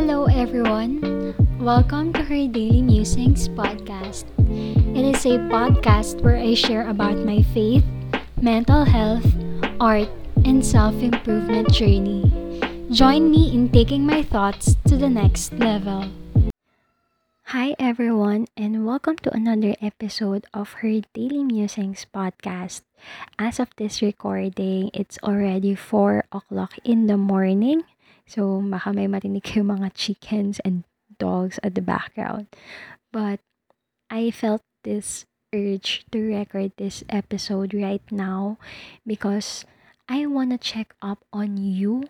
Hello, everyone. Welcome to her Daily Musings podcast. It is a podcast where I share about my faith, mental health, art, and self improvement journey. Join me in taking my thoughts to the next level. Hi, everyone, and welcome to another episode of her Daily Musings podcast. As of this recording, it's already 4 o'clock in the morning. So, baka may marinig yung mga chickens and dogs at the background. But, I felt this urge to record this episode right now because I want to check up on you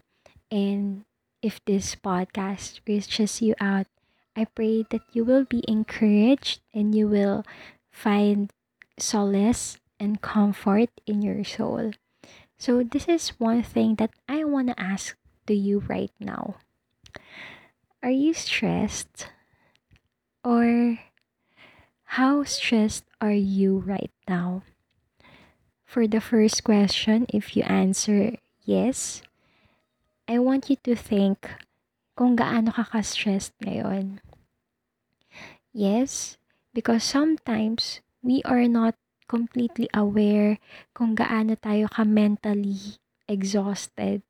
and if this podcast reaches you out, I pray that you will be encouraged and you will find solace and comfort in your soul. So, this is one thing that I want to ask to you right now. Are you stressed? Or how stressed are you right now? For the first question, if you answer yes, I want you to think kung gaano ka ka-stressed ngayon. Yes, because sometimes we are not completely aware kung gaano tayo ka-mentally exhausted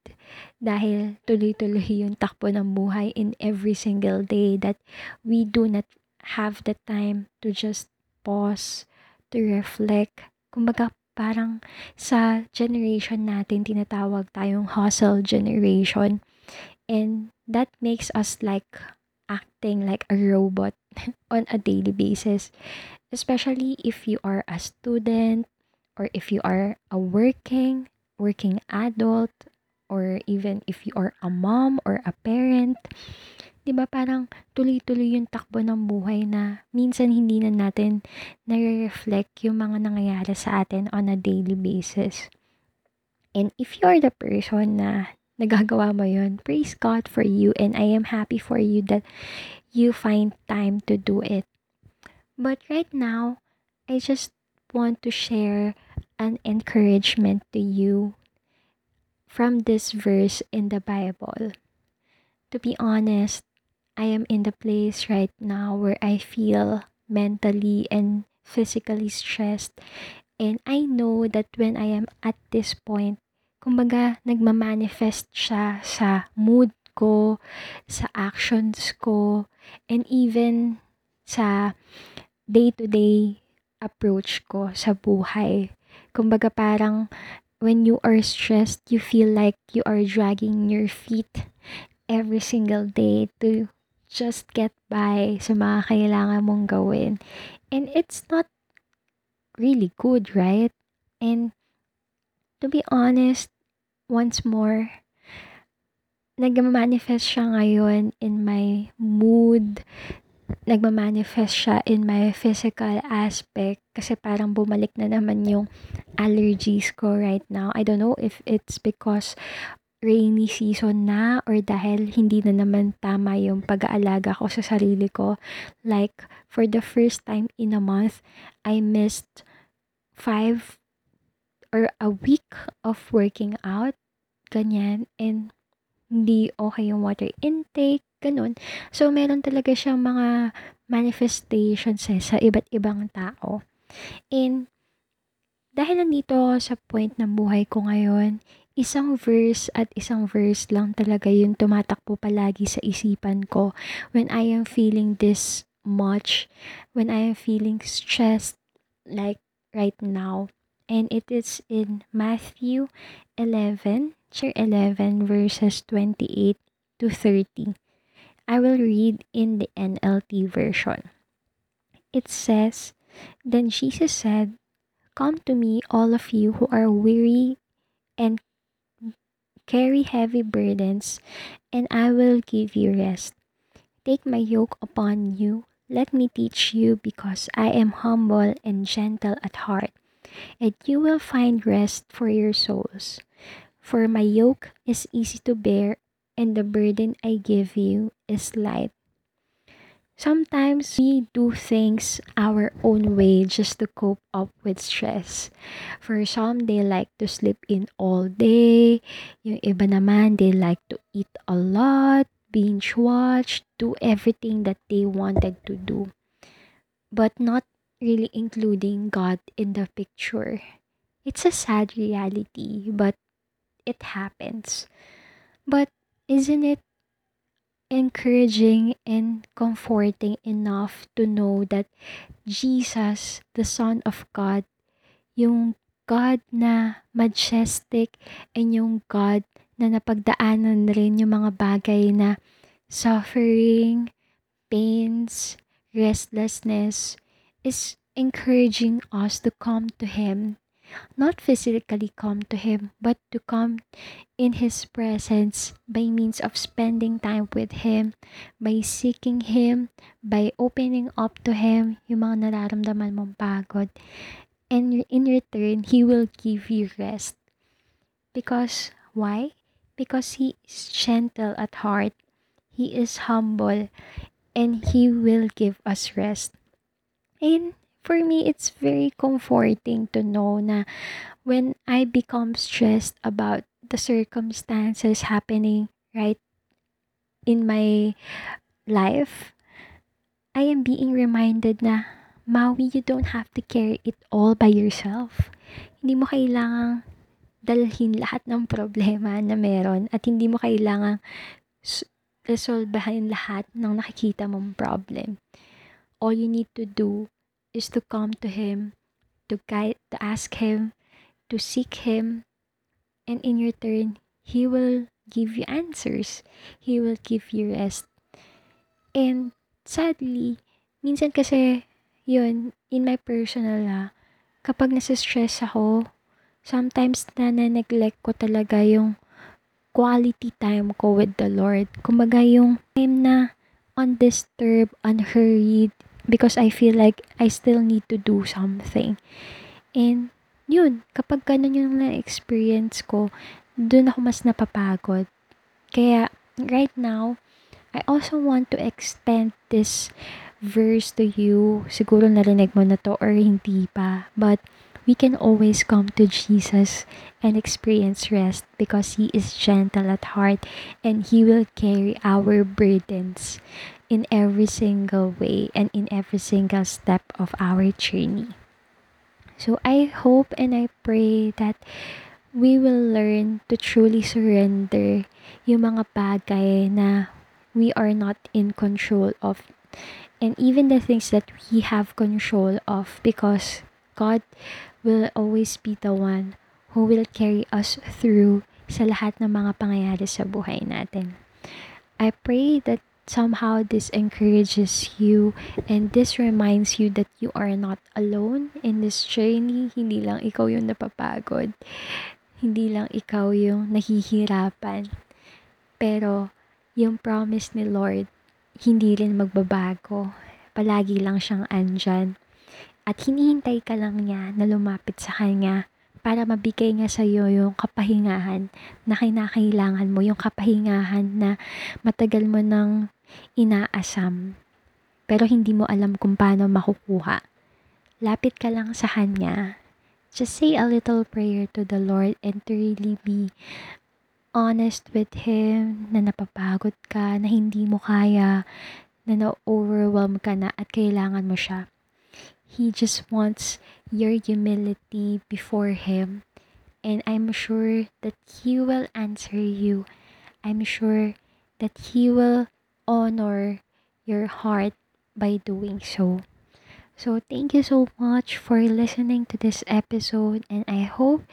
dahil tuloy-tuloy yung takbo ng buhay in every single day that we do not have the time to just pause, to reflect. Kumbaga, parang sa generation natin, tinatawag tayong hustle generation. And that makes us like acting like a robot on a daily basis. Especially if you are a student or if you are a working, working adult, or even if you are a mom or a parent. 'Di ba parang tuloy-tuloy yung takbo ng buhay na minsan hindi na natin nare-reflect yung mga nangyayari sa atin on a daily basis. And if you are the person na nagagawa mo yun, praise God for you and I am happy for you that you find time to do it. But right now, I just want to share an encouragement to you from this verse in the Bible. To be honest, I am in the place right now where I feel mentally and physically stressed. And I know that when I am at this point, kumbaga nagmamanifest siya sa mood ko, sa actions ko, and even sa day-to-day approach ko sa buhay. Kumbaga parang when you are stressed, you feel like you are dragging your feet every single day to just get by sa mga kailangan mong gawin. And it's not really good, right? And to be honest, once more, nagma-manifest siya ngayon in my mood, nagma-manifest siya in my physical aspect kasi parang bumalik na naman yung allergies ko right now. I don't know if it's because rainy season na or dahil hindi na naman tama yung pag-aalaga ko sa sarili ko. Like, for the first time in a month, I missed five or a week of working out. Ganyan. And hindi okay yung water intake, ganun. So, meron talaga siyang mga manifestations eh, sa iba't ibang tao. And, dahil nandito sa point ng buhay ko ngayon, isang verse at isang verse lang talaga yung tumatakbo palagi sa isipan ko when I am feeling this much, when I am feeling stressed like right now. And it is in Matthew 11 chapter 11 verses 28 to 30. I will read in the NLT version. It says, Then Jesus said, Come to me, all of you who are weary and carry heavy burdens, and I will give you rest. Take my yoke upon you. Let me teach you, because I am humble and gentle at heart, and you will find rest for your souls. For my yoke is easy to bear, and the burden I give you is light. Sometimes we do things our own way just to cope up with stress. For some, they like to sleep in all day. Yung iba naman, they like to eat a lot binge watch, do everything that they wanted to do, but not really including God in the picture. It's a sad reality, but it happens. But isn't it encouraging and comforting enough to know that Jesus, the Son of God, yung God na majestic and yung God na napagdaanan rin yung mga bagay na suffering, pains, restlessness is encouraging us to come to Him. Not physically come to Him, but to come in His presence by means of spending time with Him, by seeking Him, by opening up to Him yung mga nararamdaman mong pagod. And in return, He will give you rest. Because, why? Because He is gentle at heart. He is humble. And He will give us rest. And for me, it's very comforting to know na when I become stressed about the circumstances happening right in my life, I am being reminded na Maui, you don't have to carry it all by yourself. Hindi mo kailangang dalhin lahat ng problema na meron at hindi mo kailangang resolbahin lahat ng nakikita mong problem. All you need to do is to come to Him, to guide, to ask Him, to seek Him, and in return, He will give you answers. He will give you rest. And sadly, minsan kasi yun, in my personal ah, kapag nasa-stress ako, sometimes na neglect ko talaga yung quality time ko with the Lord. Kumbaga yung time na undisturbed, unhurried, because I feel like I still need to do something. And yun, kapag ganun yung na-experience ko, dun ako mas napapagod. Kaya right now, I also want to extend this verse to you. Siguro narinig mo na to or hindi pa. But we can always come to Jesus and experience rest because He is gentle at heart and He will carry our burdens in every single way and in every single step of our journey. So I hope and I pray that we will learn to truly surrender yung mga bagay na we are not in control of and even the things that we have control of because God will always be the one who will carry us through sa lahat ng mga pangyayari sa buhay natin. I pray that somehow this encourages you and this reminds you that you are not alone in this journey. Hindi lang ikaw yung napapagod. Hindi lang ikaw yung nahihirapan. Pero yung promise ni Lord hindi rin magbabago. Palagi lang siyang andyan. At hinihintay ka lang niya na lumapit sa kanya para mabigay niya sa iyo yung kapahingahan na kinakailangan mo, yung kapahingahan na matagal mo nang inaasam. Pero hindi mo alam kung paano makukuha. Lapit ka lang sa Kanya. Just say a little prayer to the Lord and to really be honest with Him, na napapagod ka, na hindi mo kaya, na na-overwhelm ka na at kailangan mo siya. He just wants your humility before Him. And I'm sure that He will answer you. I'm sure that He will honor your heart by doing so. So, thank you so much for listening to this episode, and I hope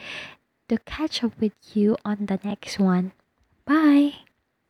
to catch up with you on the next one. Bye!